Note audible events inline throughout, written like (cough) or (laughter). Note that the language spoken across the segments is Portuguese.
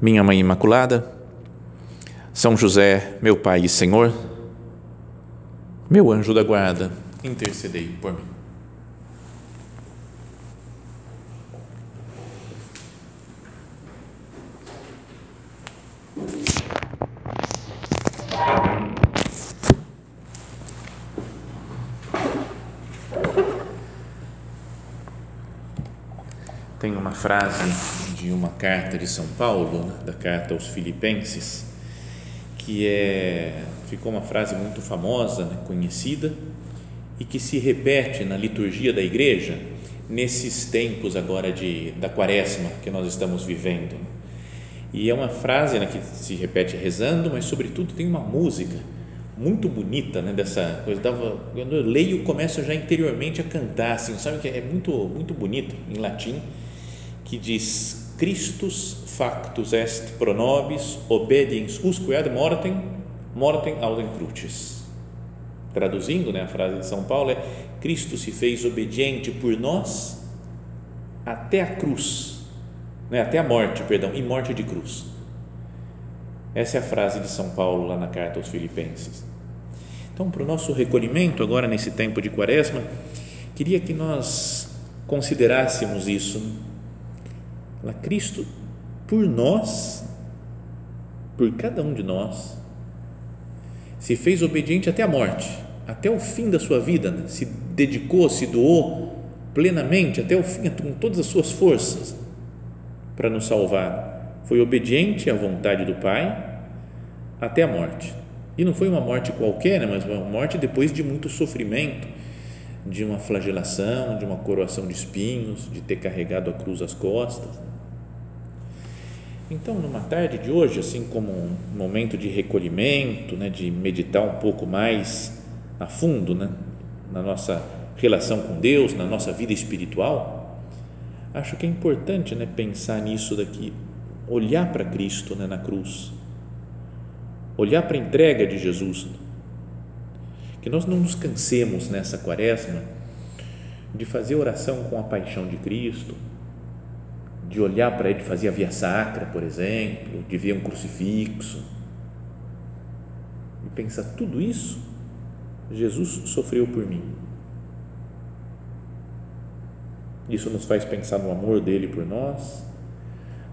minha Mãe Imaculada, São José, meu Pai e Senhor, meu anjo da guarda, intercedei por mim. Tem uma frase de uma carta de São Paulo, né, da carta aos Filipenses, que é ficou uma frase muito famosa, né, conhecida e que se repete na liturgia da igreja nesses tempos agora de da Quaresma que nós estamos vivendo. E é uma frase né, que se repete rezando, mas sobretudo tem uma música muito bonita, né, dessa coisa. Dava, quando eu leio, começo já interiormente a cantar, assim, sabe que é muito muito bonito em latim, que diz Christus factus est pro nobis obediens usque ad mortem, mortem audem crucis. Traduzindo, né, a frase de São Paulo é Cristo se fez obediente por nós até a cruz, né, até a morte, perdão, e morte de cruz. Essa é a frase de São Paulo lá na carta aos Filipenses. Então, para o nosso recolhimento agora nesse tempo de Quaresma, queria que nós considerássemos isso Fala, Cristo, por nós, por cada um de nós, se fez obediente até a morte, até o fim da sua vida, né? se dedicou, se doou plenamente até o fim, com todas as suas forças para nos salvar. Foi obediente à vontade do Pai até a morte. E não foi uma morte qualquer, né? mas uma morte depois de muito sofrimento, de uma flagelação, de uma coroação de espinhos, de ter carregado a cruz às costas. Então, numa tarde de hoje, assim como um momento de recolhimento, né, de meditar um pouco mais a fundo, né, na nossa relação com Deus, na nossa vida espiritual, acho que é importante, né, pensar nisso daqui, olhar para Cristo, né, na cruz, olhar para a entrega de Jesus, que nós não nos cansemos nessa quaresma de fazer oração com a paixão de Cristo, de olhar para ele, fazer a via sacra, por exemplo, de ver um crucifixo e pensar tudo isso Jesus sofreu por mim. Isso nos faz pensar no amor dele por nós,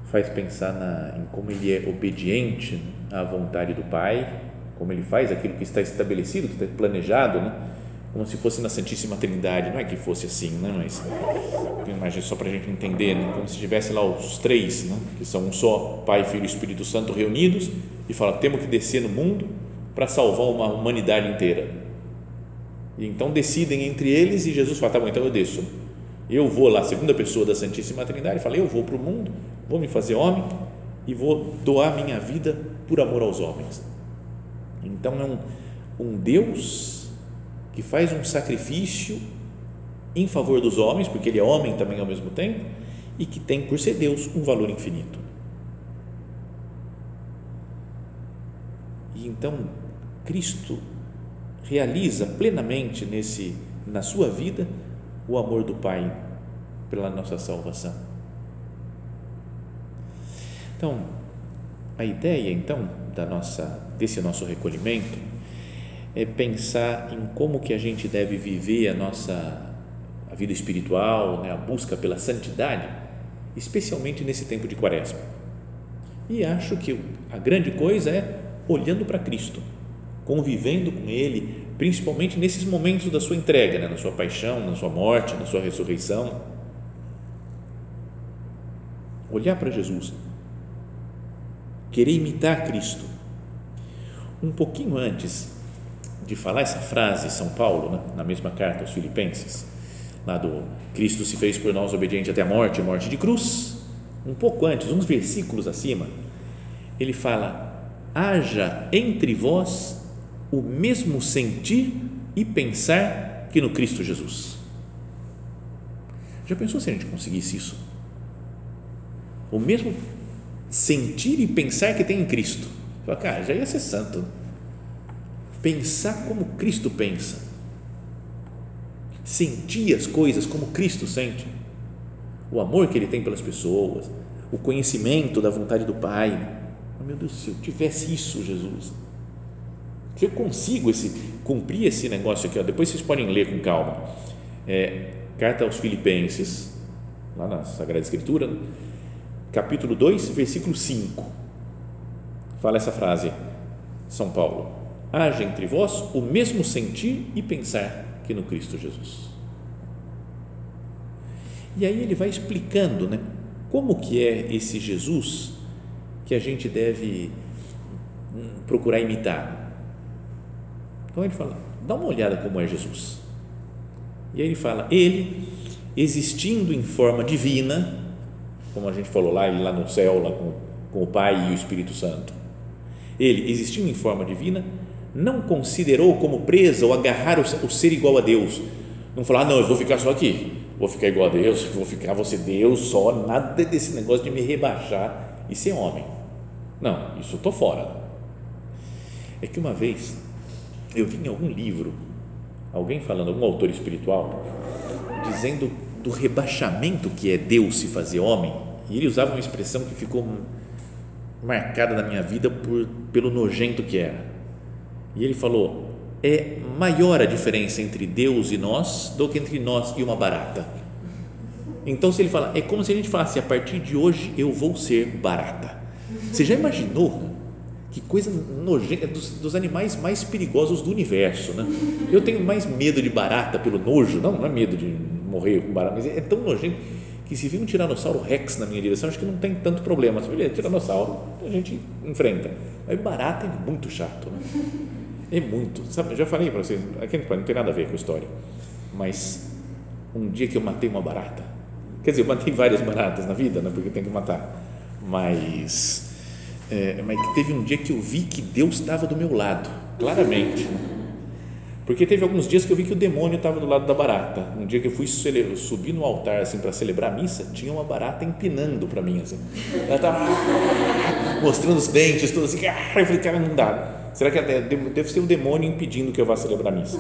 faz pensar na, em como ele é obediente à vontade do Pai, como ele faz aquilo que está estabelecido, que está planejado, né? Como se fosse na Santíssima Trindade, não é que fosse assim, né? mas imagem só para a gente entender, né? como se tivesse lá os três, né? que são um só, Pai, Filho e Espírito Santo reunidos e fala, temos que descer no mundo para salvar uma humanidade inteira. E então decidem entre eles e Jesus fala, tá bom, então eu desço. Eu vou lá, segunda pessoa da Santíssima Trindade, fala, eu vou para o mundo, vou me fazer homem e vou doar minha vida por amor aos homens. Então é um, um Deus que faz um sacrifício em favor dos homens, porque ele é homem também ao mesmo tempo, e que tem, por ser Deus, um valor infinito. E então, Cristo realiza plenamente nesse na sua vida o amor do Pai pela nossa salvação. Então, a ideia então da nossa desse nosso recolhimento é pensar em como que a gente deve viver a nossa a vida espiritual, né, a busca pela santidade, especialmente nesse tempo de quaresma. E acho que a grande coisa é olhando para Cristo, convivendo com Ele, principalmente nesses momentos da sua entrega, né, na sua paixão, na sua morte, na sua ressurreição. Olhar para Jesus, querer imitar Cristo. Um pouquinho antes, de falar essa frase, São Paulo, né, na mesma carta aos Filipenses, lá do Cristo se fez por nós obediente até a morte, morte de cruz, um pouco antes, uns versículos acima, ele fala: haja entre vós o mesmo sentir e pensar que no Cristo Jesus. Já pensou se a gente conseguisse isso? O mesmo sentir e pensar que tem em Cristo. Fala, cara, já ia ser santo. Pensar como Cristo pensa. Sentir as coisas como Cristo sente. O amor que ele tem pelas pessoas, o conhecimento da vontade do Pai. Oh, meu Deus, se eu tivesse isso, Jesus, se eu consigo esse, cumprir esse negócio aqui, ó, depois vocês podem ler com calma. É, carta aos Filipenses, lá na Sagrada Escritura, capítulo 2, versículo 5. Fala essa frase, São Paulo: haja entre vós o mesmo sentir e pensar que no Cristo Jesus. E aí ele vai explicando, né, como que é esse Jesus que a gente deve hum, procurar imitar. Então ele fala, dá uma olhada como é Jesus. E aí ele fala, ele existindo em forma divina, como a gente falou lá, ele lá no céu, lá com, com o Pai e o Espírito Santo. Ele, existindo em forma divina, não considerou como presa ou agarrar o, o ser igual a Deus. Não falou, ah, não, eu vou ficar só aqui, vou ficar igual a Deus, vou ficar, ser Deus só, nada desse negócio de me rebaixar e ser homem. Não, isso estou fora. É que uma vez eu vi em algum livro, alguém falando, algum autor espiritual, dizendo do rebaixamento que é Deus se fazer homem, e ele usava uma expressão que ficou marcada na minha vida por, pelo nojento que era. E ele falou: é maior a diferença entre Deus e nós do que entre nós e uma barata. Então, se ele fala, é como se a gente falasse: a partir de hoje eu vou ser barata. Você já imaginou que coisa nojenta, dos, dos, animais mais perigosos do universo, né? Eu tenho mais medo de barata pelo nojo, não, não é medo de morrer com barata, mas é tão nojento que se vir um tiranossauro rex na minha direção, acho que não tem tanto problema. Se vier tiranossauro, a gente enfrenta. Mas barata é muito chato, né? É muito. Sabe, já falei para vocês, aqui não tem nada a ver com história, mas um dia que eu matei uma barata, quer dizer, eu matei várias baratas na vida, né? Porque tem que matar, mas é, mas teve um dia que eu vi que Deus estava do meu lado, claramente. Porque teve alguns dias que eu vi que o demônio estava do lado da barata. Um dia que eu fui subir no altar assim para celebrar a missa, tinha uma barata empinando para mim assim. Ela estava mostrando os dentes, tudo assim. Eu falei, cara, não dá. Será que até deve ser o demônio impedindo que eu vá celebrar a missa?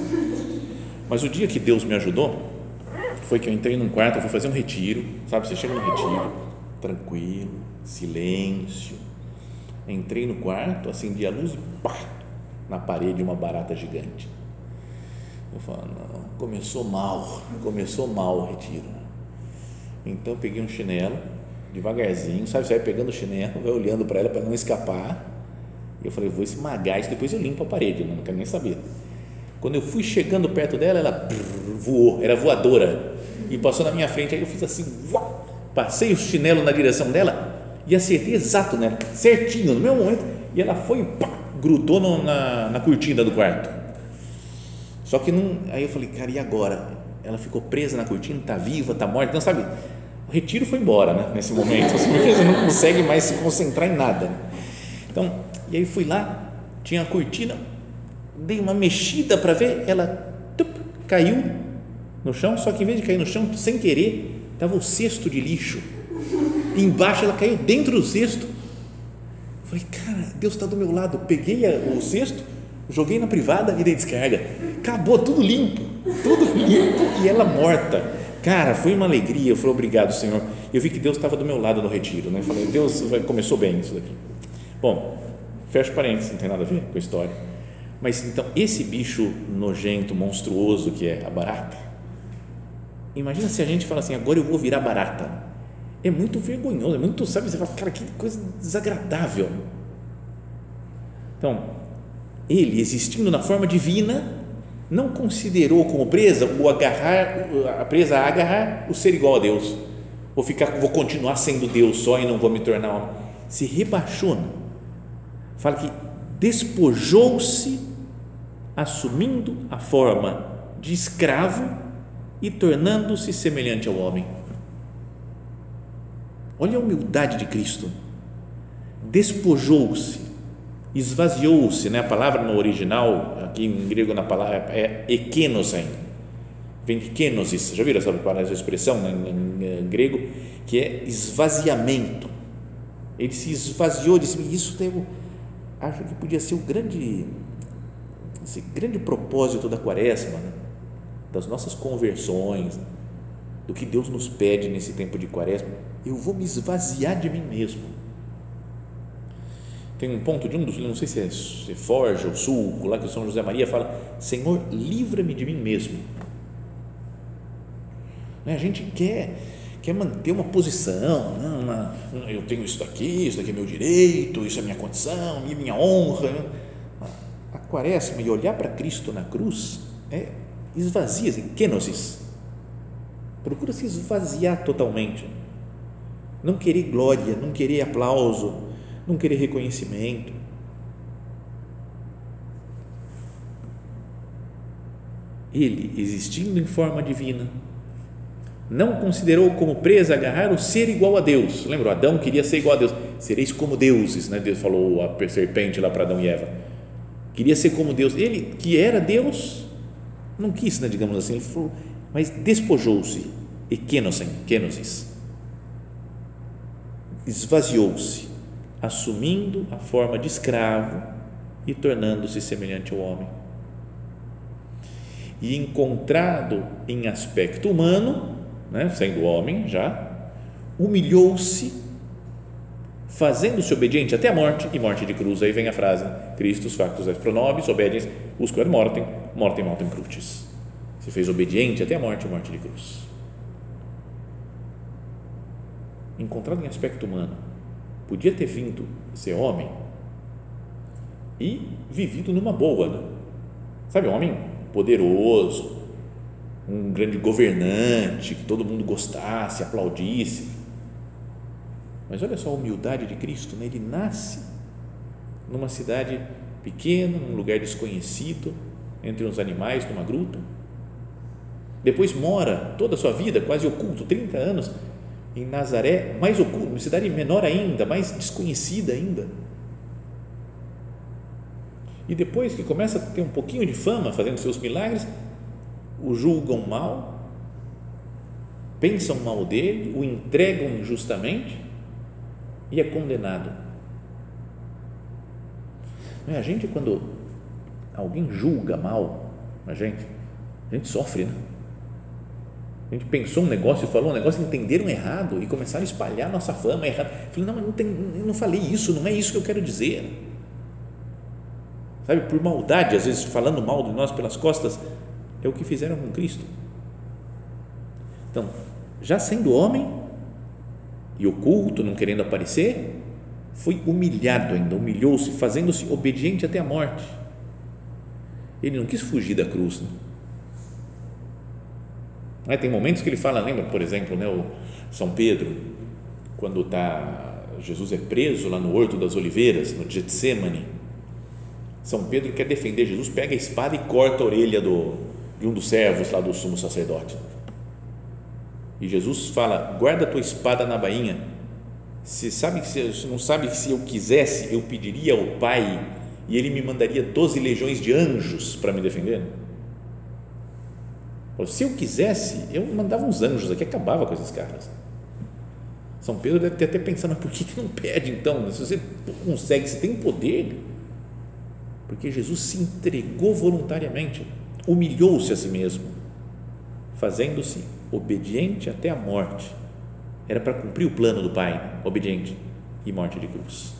Mas o dia que Deus me ajudou foi que eu entrei num quarto, eu fui fazer um retiro, sabe? Você chega no retiro, tranquilo, silêncio, Entrei no quarto, acendi a luz e pá, na parede uma barata gigante. Eu falo, não, começou mal, começou mal o retiro. Então eu peguei um chinelo, devagarzinho, sabe? Você vai pegando o chinelo, vai olhando para ela para não escapar. Eu falei, vou esmagar isso, depois eu limpo a parede, não quero nem saber. Quando eu fui chegando perto dela, ela voou, era voadora, e passou na minha frente. Aí eu fiz assim, passei o chinelo na direção dela, e acertei exato nela, certinho, no mesmo momento, e ela foi, pá, grudou no, na, na cortina do quarto. Só que não, aí eu falei, cara, e agora? Ela ficou presa na cortina, está viva, está morta, não sabe? O retiro foi embora, né, nesse momento, (laughs) você não consegue mais se concentrar em nada. Então, e aí fui lá, tinha a cortina, dei uma mexida para ver, ela tup, caiu no chão, só que em vez de cair no chão, sem querer, estava o cesto de lixo embaixo ela caiu dentro do cesto. Falei, cara, Deus está do meu lado. Peguei o cesto, joguei na privada e dei descarga. Acabou tudo limpo, tudo limpo e ela morta. Cara, foi uma alegria. Eu falei, obrigado, Senhor. Eu vi que Deus estava do meu lado no retiro. Né? Falei, Deus começou bem isso daqui. Bom, fecho parênteses, não tem nada a ver com a história. Mas então, esse bicho nojento, monstruoso que é a barata, imagina se a gente fala assim: agora eu vou virar barata é muito vergonhoso, é muito, sabe, você fala, cara, que coisa desagradável. Então, ele, existindo na forma divina, não considerou como presa o agarrar, a presa a agarrar o ser igual a Deus. Vou ficar, vou continuar sendo Deus só e não vou me tornar homem. Se rebaixou. Né? Fala que despojou-se, assumindo a forma de escravo e tornando-se semelhante ao homem Olha a humildade de Cristo. Despojou-se, esvaziou-se, né? A palavra no original, aqui em grego na palavra é ekenosen. Vem de kenosis. Já viram essa, essa expressão em, em grego que é esvaziamento. Ele se esvaziou, disse: "Isso tem, acho que podia ser o grande esse grande propósito da quaresma, né? das nossas conversões, do que Deus nos pede nesse tempo de quaresma, eu vou me esvaziar de mim mesmo. Tem um ponto de um dos, não sei se é, se é Forja ou Sulco, lá que São José Maria fala: Senhor, livra-me de mim mesmo. Né? A gente quer, quer manter uma posição, não, uma, eu tenho isso daqui, isso daqui é meu direito, isso é minha condição, minha honra. Né? A quaresma e olhar para Cristo na cruz é esvazia, assim, kenosis. Procura se esvaziar totalmente não querer glória, não querer aplauso, não querer reconhecimento. Ele, existindo em forma divina, não considerou como presa agarrar o ser igual a Deus. Lembra? Adão queria ser igual a Deus. Sereis como deuses, né? Deus falou a serpente lá para Adão e Eva. Queria ser como Deus. Ele, que era Deus, não quis, né, digamos assim, ele falou, mas despojou-se. E kenosen, kenosis esvaziou-se, assumindo a forma de escravo e tornando-se semelhante ao homem. E encontrado em aspecto humano, né, sendo homem já, humilhou-se, fazendo-se obediente até a morte, e morte de cruz. Aí vem a frase: Christus factus est pro nobis, obediens, usque ad mortem, mortem mortem crucis. Se fez obediente até a morte, morte de cruz encontrado em aspecto humano, podia ter vindo ser homem e vivido numa boa, né? sabe, homem poderoso, um grande governante, que todo mundo gostasse, aplaudisse. Mas olha só a humildade de Cristo, né? ele nasce numa cidade pequena, num lugar desconhecido, entre uns animais, numa gruta. Depois mora toda a sua vida, quase oculto, 30 anos, em Nazaré, mais oculto, uma cidade menor ainda, mais desconhecida ainda. E depois que começa a ter um pouquinho de fama fazendo seus milagres, o julgam mal, pensam mal dele, o entregam injustamente e é condenado. A gente, quando alguém julga mal a gente, a gente sofre, né? A gente pensou um negócio, falou um negócio, entenderam errado e começaram a espalhar nossa fama errada. Falei, não, mas não eu não falei isso, não é isso que eu quero dizer. Sabe, por maldade, às vezes falando mal de nós pelas costas, é o que fizeram com Cristo. Então, já sendo homem e oculto, não querendo aparecer, foi humilhado ainda, humilhou-se, fazendo-se obediente até a morte. Ele não quis fugir da cruz. Né? É, tem momentos que ele fala, lembra, por exemplo, né, o São Pedro, quando tá, Jesus é preso lá no Horto das Oliveiras, no Getsemane, São Pedro quer defender Jesus, pega a espada e corta a orelha do, de um dos servos lá do sumo sacerdote. E Jesus fala: guarda tua espada na bainha. Se sabe se não sabe que se eu quisesse, eu pediria ao Pai e ele me mandaria doze legiões de anjos para me defender. Se eu quisesse, eu mandava uns anjos aqui, acabava com esses caras. São Pedro deve ter até pensado, mas por que, que não pede então? Se você consegue, se tem poder. Porque Jesus se entregou voluntariamente, humilhou-se a si mesmo, fazendo-se obediente até a morte. Era para cumprir o plano do Pai, obediente e morte de cruz.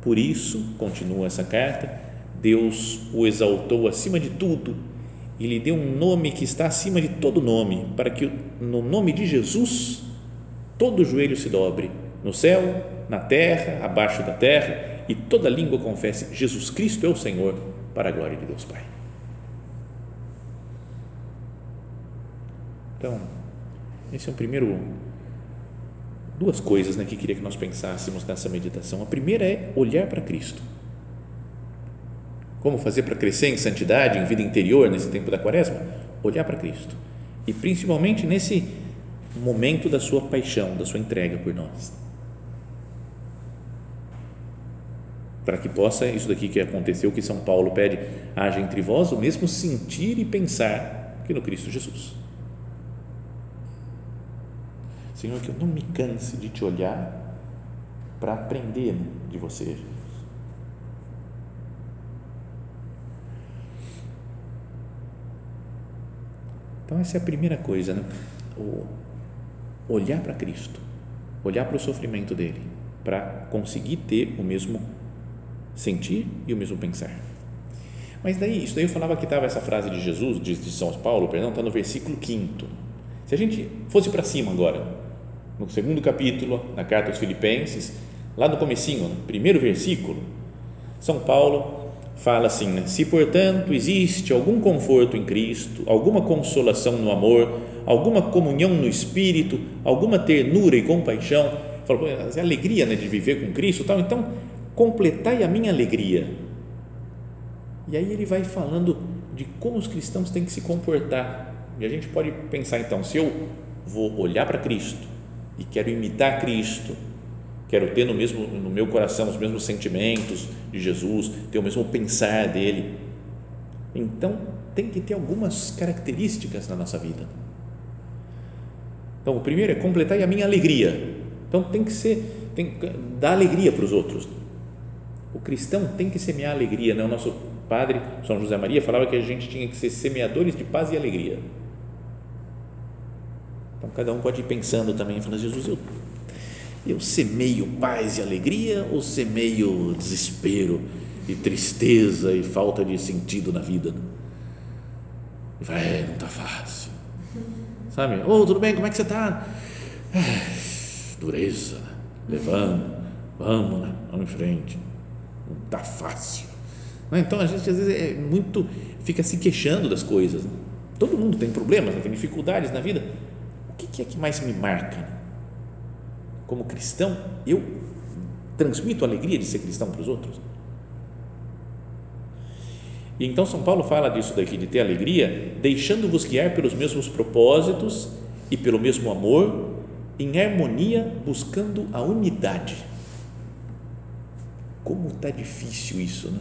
Por isso, continua essa carta, Deus o exaltou acima de tudo e lhe deu um nome que está acima de todo nome, para que no nome de Jesus todo joelho se dobre, no céu, na terra, abaixo da terra, e toda língua confesse: Jesus Cristo é o Senhor, para a glória de Deus Pai. Então, esse é o primeiro duas coisas né, que queria que nós pensássemos nessa meditação. A primeira é olhar para Cristo como fazer para crescer em santidade, em vida interior nesse tempo da quaresma? Olhar para Cristo. E principalmente nesse momento da sua paixão, da sua entrega por nós. Para que possa isso daqui que aconteceu, que São Paulo pede, haja entre vós o mesmo sentir e pensar que no Cristo Jesus. Senhor, que eu não me canse de te olhar para aprender de você. Então, essa é a primeira coisa, né? O olhar para Cristo, olhar para o sofrimento dele, para conseguir ter o mesmo sentir e o mesmo pensar. Mas daí, isso daí eu falava que estava essa frase de Jesus, de, de São Paulo, perdão, está no versículo 5. Se a gente fosse para cima agora, no segundo capítulo, na carta aos Filipenses, lá no comecinho, no primeiro versículo, São Paulo fala assim, né? se portanto existe algum conforto em Cristo, alguma consolação no amor, alguma comunhão no Espírito, alguma ternura e compaixão, a alegria né, de viver com Cristo, tal, então completai a minha alegria. E aí ele vai falando de como os cristãos têm que se comportar. E a gente pode pensar então, se eu vou olhar para Cristo e quero imitar Cristo, quero ter no mesmo no meu coração os mesmos sentimentos de Jesus, ter o mesmo pensar dele. Então, tem que ter algumas características na nossa vida. Então, o primeiro é completar a minha alegria. Então, tem que ser tem dar alegria para os outros. O cristão tem que semear alegria, né? O nosso padre São José Maria falava que a gente tinha que ser semeadores de paz e alegria. Então, cada um pode ir pensando também, falando, Jesus, eu eu semeio paz e alegria ou semeio desespero e tristeza e falta de sentido na vida? E vai, é, não está fácil. Sabe? Ô, oh, tudo bem? Como é que você está? É, dureza, né? levando, vamos, né? vamos em frente. Está fácil. Então a gente às vezes é muito, fica se queixando das coisas. Né? Todo mundo tem problemas, né? tem dificuldades na vida. O que é que mais me marca? como cristão, eu transmito a alegria de ser cristão para os outros. E então São Paulo fala disso daqui, de ter alegria, deixando-vos guiar pelos mesmos propósitos e pelo mesmo amor, em harmonia, buscando a unidade. Como está difícil isso, né?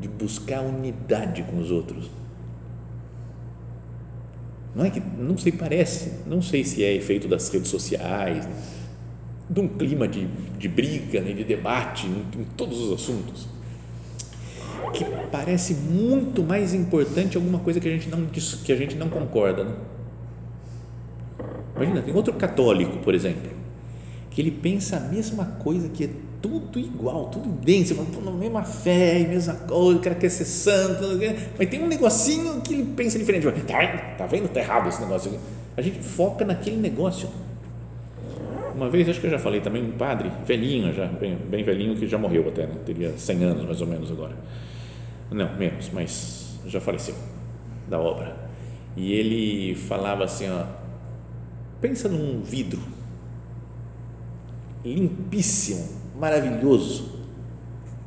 De buscar unidade com os outros. Não é que, não sei, parece, não sei se é efeito das redes sociais, de um clima de, de briga, né, de debate em, em todos os assuntos, que parece muito mais importante alguma coisa que a gente não, que a gente não concorda. Né? Imagina, tem outro católico, por exemplo, que ele pensa a mesma coisa, que tudo igual, tudo bem, você fala, na mesma fé, mesma coisa, o cara quer ser santo, mas tem um negocinho que ele pensa diferente. Tá, tá vendo? Tá errado esse negócio aqui. A gente foca naquele negócio uma vez, acho que eu já falei também, um padre, velhinho já, bem, bem velhinho, que já morreu até, né? teria 100 anos mais ou menos agora. Não, menos, mas já faleceu da obra. E ele falava assim: ó, pensa num vidro limpíssimo, maravilhoso,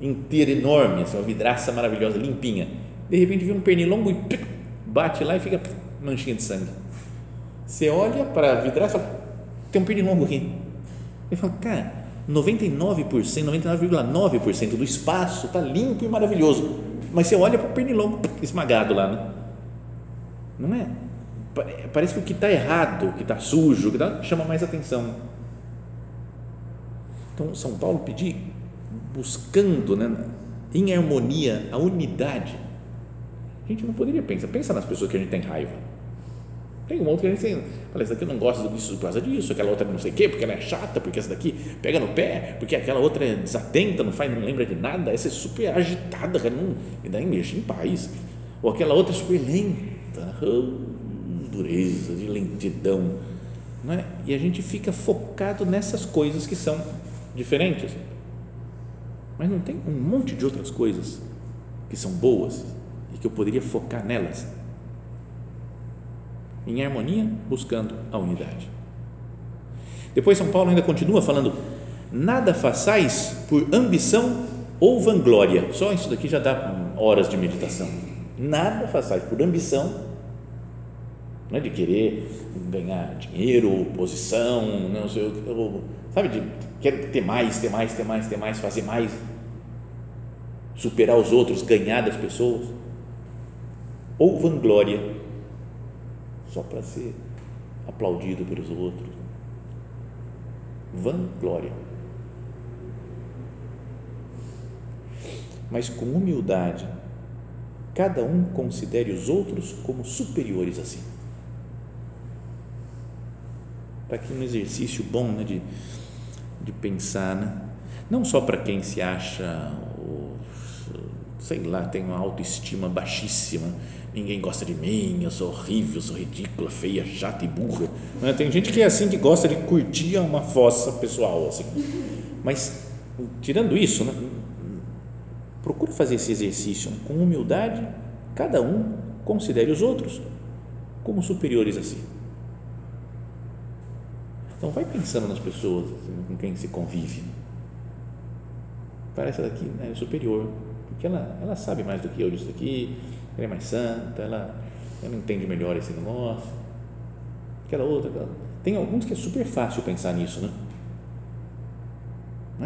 inteiro, enorme, assim, uma vidraça maravilhosa, limpinha. De repente vem um pernilongo e bate lá e fica manchinha de sangue. Você olha para a vidraça tem um pernilongo aqui. Ele fala, cara, 99%, 99,9% do espaço está limpo e maravilhoso. Mas você olha para o pernilongo esmagado lá, né? Não é? Parece que o que está errado, o que está sujo, o que tá, chama mais atenção. Então, São Paulo pedir, buscando né, em harmonia a unidade. A gente não poderia pensar, pensa nas pessoas que a gente tem raiva tem uma outra que a gente tem, fala, essa daqui não gosto disso por causa disso, aquela outra não sei o quê, porque ela é chata, porque essa daqui pega no pé, porque aquela outra é desatenta, não faz, não lembra de nada, essa é super agitada, não, e daí mexe em paz. Ou aquela outra é super lenta, oh, dureza, de lentidão. Não é? E a gente fica focado nessas coisas que são diferentes. Mas não tem um monte de outras coisas que são boas e que eu poderia focar nelas em harmonia, buscando a unidade. Depois São Paulo ainda continua falando: nada façais por ambição ou vanglória. Só isso daqui já dá horas de meditação. Nada façais por ambição não é de querer ganhar dinheiro, posição, não sei, eu, sabe, de quero ter mais, ter mais, ter mais, ter mais, fazer mais, superar os outros, ganhar das pessoas, ou vanglória, só para ser aplaudido pelos outros, vanglória. Mas com humildade, cada um considere os outros como superiores a si. Para que um exercício bom né, de, de pensar, né? não só para quem se acha, sei lá, tem uma autoestima baixíssima, ninguém gosta de mim, eu sou horrível, sou ridícula, feia, chata e burra. Né? Tem gente que é assim, que gosta de curtir uma fossa pessoal, assim. Mas, tirando isso, né? procure fazer esse exercício com humildade, cada um considere os outros como superiores a si. Então, vai pensando nas pessoas assim, com quem se convive. Parece daqui né, superior, porque ela, ela sabe mais do que eu disso daqui, ela é mais santa, ela, ela entende melhor esse negócio. Aquela outra, aquela. tem alguns que é super fácil pensar nisso, né?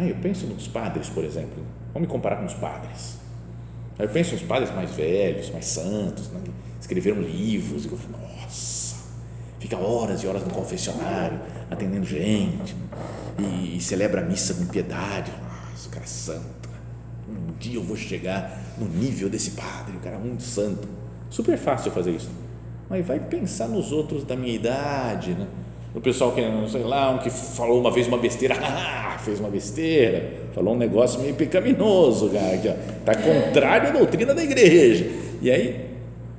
Eu penso nos padres, por exemplo. Vamos me comparar com os padres. Eu penso nos padres mais velhos, mais santos, né? escreveram livros, e eu falo, nossa, fica horas e horas no confessionário, atendendo gente, e, e celebra a missa com piedade. Nossa, cara santo. Um dia eu vou chegar no nível desse padre, o cara é muito santo. Super fácil fazer isso. Mas vai pensar nos outros da minha idade, né? O pessoal que, sei lá, um que falou uma vez uma besteira, (laughs) ah, fez uma besteira, falou um negócio meio pecaminoso, cara, que está contrário à doutrina da igreja. E aí,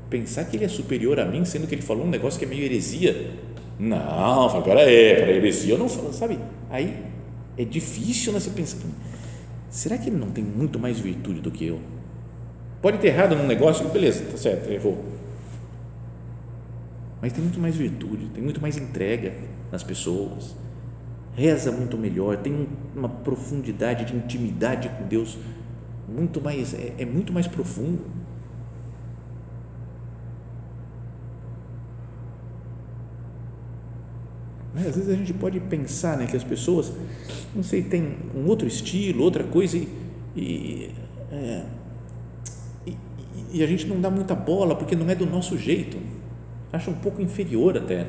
pensar que ele é superior a mim, sendo que ele falou um negócio que é meio heresia. Não, fala, peraí, para heresia eu não falo, sabe? Aí é difícil né, você pensar, será que ele não tem muito mais virtude do que eu? Pode ter errado num negócio, beleza, tá certo, errou mas tem muito mais virtude, tem muito mais entrega nas pessoas, reza muito melhor, tem uma profundidade de intimidade com Deus muito mais, é, é muito mais profundo. Às vezes a gente pode pensar né, que as pessoas, não sei, tem um outro estilo, outra coisa e, e, é, e, e a gente não dá muita bola porque não é do nosso jeito acha um pouco inferior até.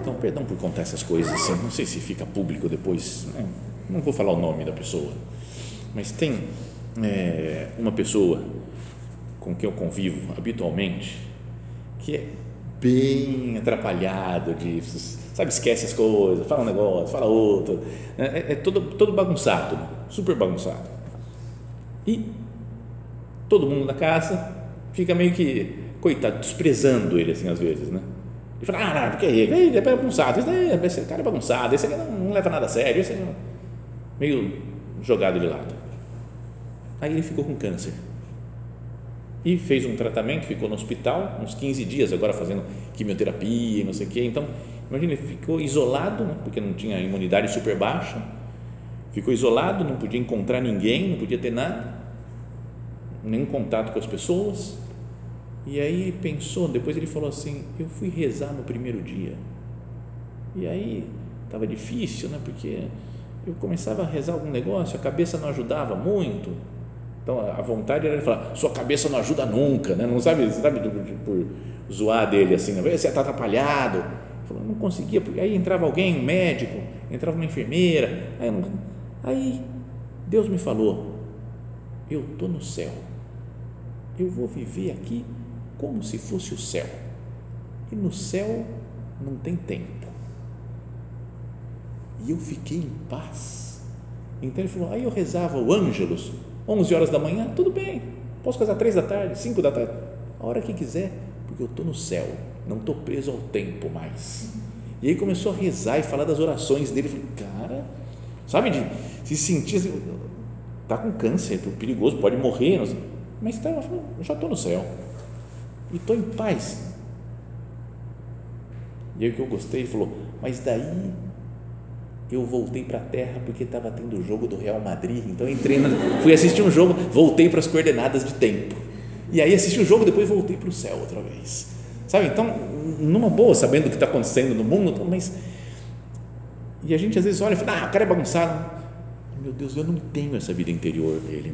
Então, perdão por contar essas coisas, assim, não sei se fica público depois, né? não vou falar o nome da pessoa, mas tem é, uma pessoa com quem eu convivo habitualmente que é bem atrapalhado sabe, esquece as coisas, fala um negócio, fala outro, é, é, é todo, todo bagunçado, super bagunçado. E todo mundo na casa fica meio que, coitado, desprezando ele assim às vezes, né? E fala, ah, não, porque ele é bagunçado, esse cara é bagunçado, esse não, não leva nada a sério, esse é meio jogado de lado. Aí ele ficou com câncer e fez um tratamento, ficou no hospital uns 15 dias agora fazendo quimioterapia não sei o quê. Então, imagina, ele ficou isolado, né, porque não tinha imunidade super baixa, ficou isolado, não podia encontrar ninguém, não podia ter nada, nenhum contato com as pessoas. E aí ele pensou, depois ele falou assim: Eu fui rezar no primeiro dia. E aí estava difícil, né? Porque eu começava a rezar algum negócio, a cabeça não ajudava muito. Então a vontade era de falar: Sua cabeça não ajuda nunca, né? Não sabe, sabe por zoar dele assim, né? você está atrapalhado. Falou, não conseguia, porque aí entrava alguém, um médico, entrava uma enfermeira. Aí, não, aí Deus me falou: Eu estou no céu. Eu vou viver aqui como se fosse o céu. E no céu não tem tempo. E eu fiquei em paz. Então ele falou, aí eu rezava o Ângelus, 11 horas da manhã, tudo bem, posso casar 3 da tarde, 5 da tarde, a hora que quiser, porque eu estou no céu, não estou preso ao tempo mais. E aí começou a rezar e falar das orações dele. Falei, cara, sabe, de se sentir assim, está com câncer, estou perigoso, pode morrer, mas está, eu já estou no céu e estou em paz. E aí o que eu gostei, ele falou, mas daí eu voltei para a terra porque estava tendo o jogo do Real Madrid, então entrei na, fui assistir um jogo, voltei para as coordenadas de tempo. E aí assisti o jogo, depois voltei para o céu outra vez. Sabe? Então, numa boa, sabendo o que está acontecendo no mundo, mas. E a gente às vezes olha e fala, ah, o cara é bagunçado. Meu Deus, eu não tenho essa vida interior dele.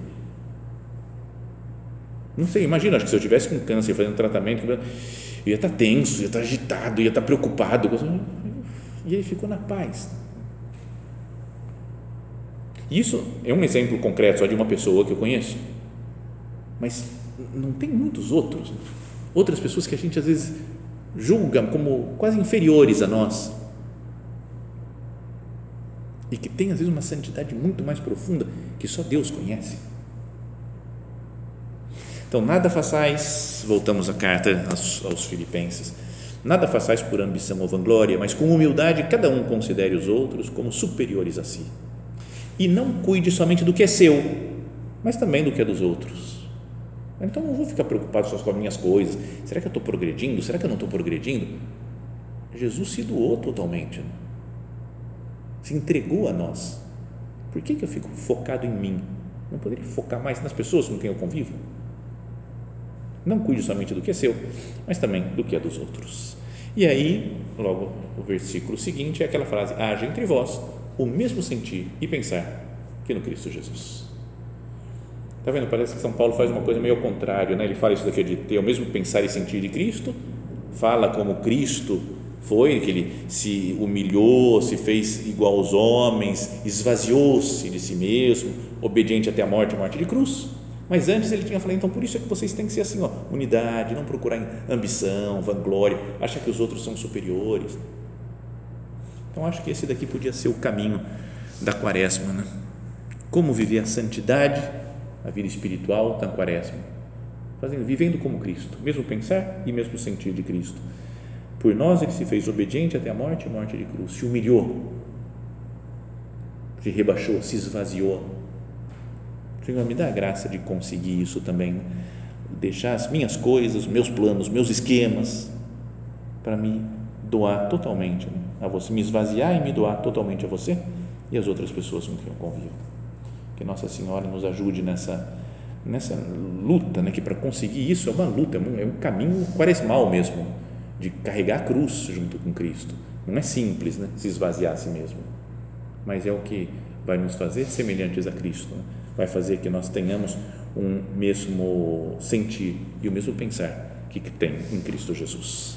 Não sei, imagina, acho que se eu tivesse com câncer fazendo tratamento, eu ia estar tenso, ia estar agitado, ia estar preocupado. E ele ficou na paz. Isso é um exemplo concreto só de uma pessoa que eu conheço. Mas não tem muitos outros. Outras pessoas que a gente às vezes julga como quase inferiores a nós. E que tem às vezes uma santidade muito mais profunda que só Deus conhece. Então, nada façais, voltamos à carta aos, aos Filipenses, nada façais por ambição ou vanglória, mas com humildade cada um considere os outros como superiores a si. E não cuide somente do que é seu, mas também do que é dos outros. Então, não vou ficar preocupado só com as minhas coisas. Será que eu estou progredindo? Será que eu não estou progredindo? Jesus se doou totalmente. Né? Se entregou a nós. Por que, que eu fico focado em mim? Não poderia focar mais nas pessoas com quem eu convivo? Não cuide somente do que é seu, mas também do que é dos outros. E aí, logo o versículo seguinte é aquela frase: haja entre vós o mesmo sentir e pensar que no Cristo Jesus. Está vendo? Parece que São Paulo faz uma coisa meio ao contrário, né? Ele fala isso daqui de ter o mesmo pensar e sentir de Cristo, fala como Cristo foi, que ele se humilhou, se fez igual aos homens, esvaziou-se de si mesmo, obediente até a morte, a morte de cruz mas antes ele tinha falado, então por isso é que vocês têm que ser assim, ó, unidade, não procurar ambição, vanglória, achar que os outros são superiores. Então acho que esse daqui podia ser o caminho da quaresma, né? Como viver a santidade, a vida espiritual da quaresma, fazendo, vivendo como Cristo, mesmo pensar e mesmo sentir de Cristo. Por nós ele se fez obediente até a morte, morte de cruz, se humilhou, se rebaixou, se esvaziou. Senhor, me dá a graça de conseguir isso também, deixar as minhas coisas, meus planos, meus esquemas, para me doar totalmente né, a você, me esvaziar e me doar totalmente a você e as outras pessoas com quem eu convivo. Que Nossa Senhora nos ajude nessa nessa luta, né, que para conseguir isso é uma luta, é um, é um caminho quaresmal mesmo, de carregar a cruz junto com Cristo. Não é simples, né, se esvaziar a si mesmo, mas é o que vai nos fazer semelhantes a Cristo. Né? vai fazer que nós tenhamos um mesmo sentir e o mesmo pensar que tem em Cristo Jesus.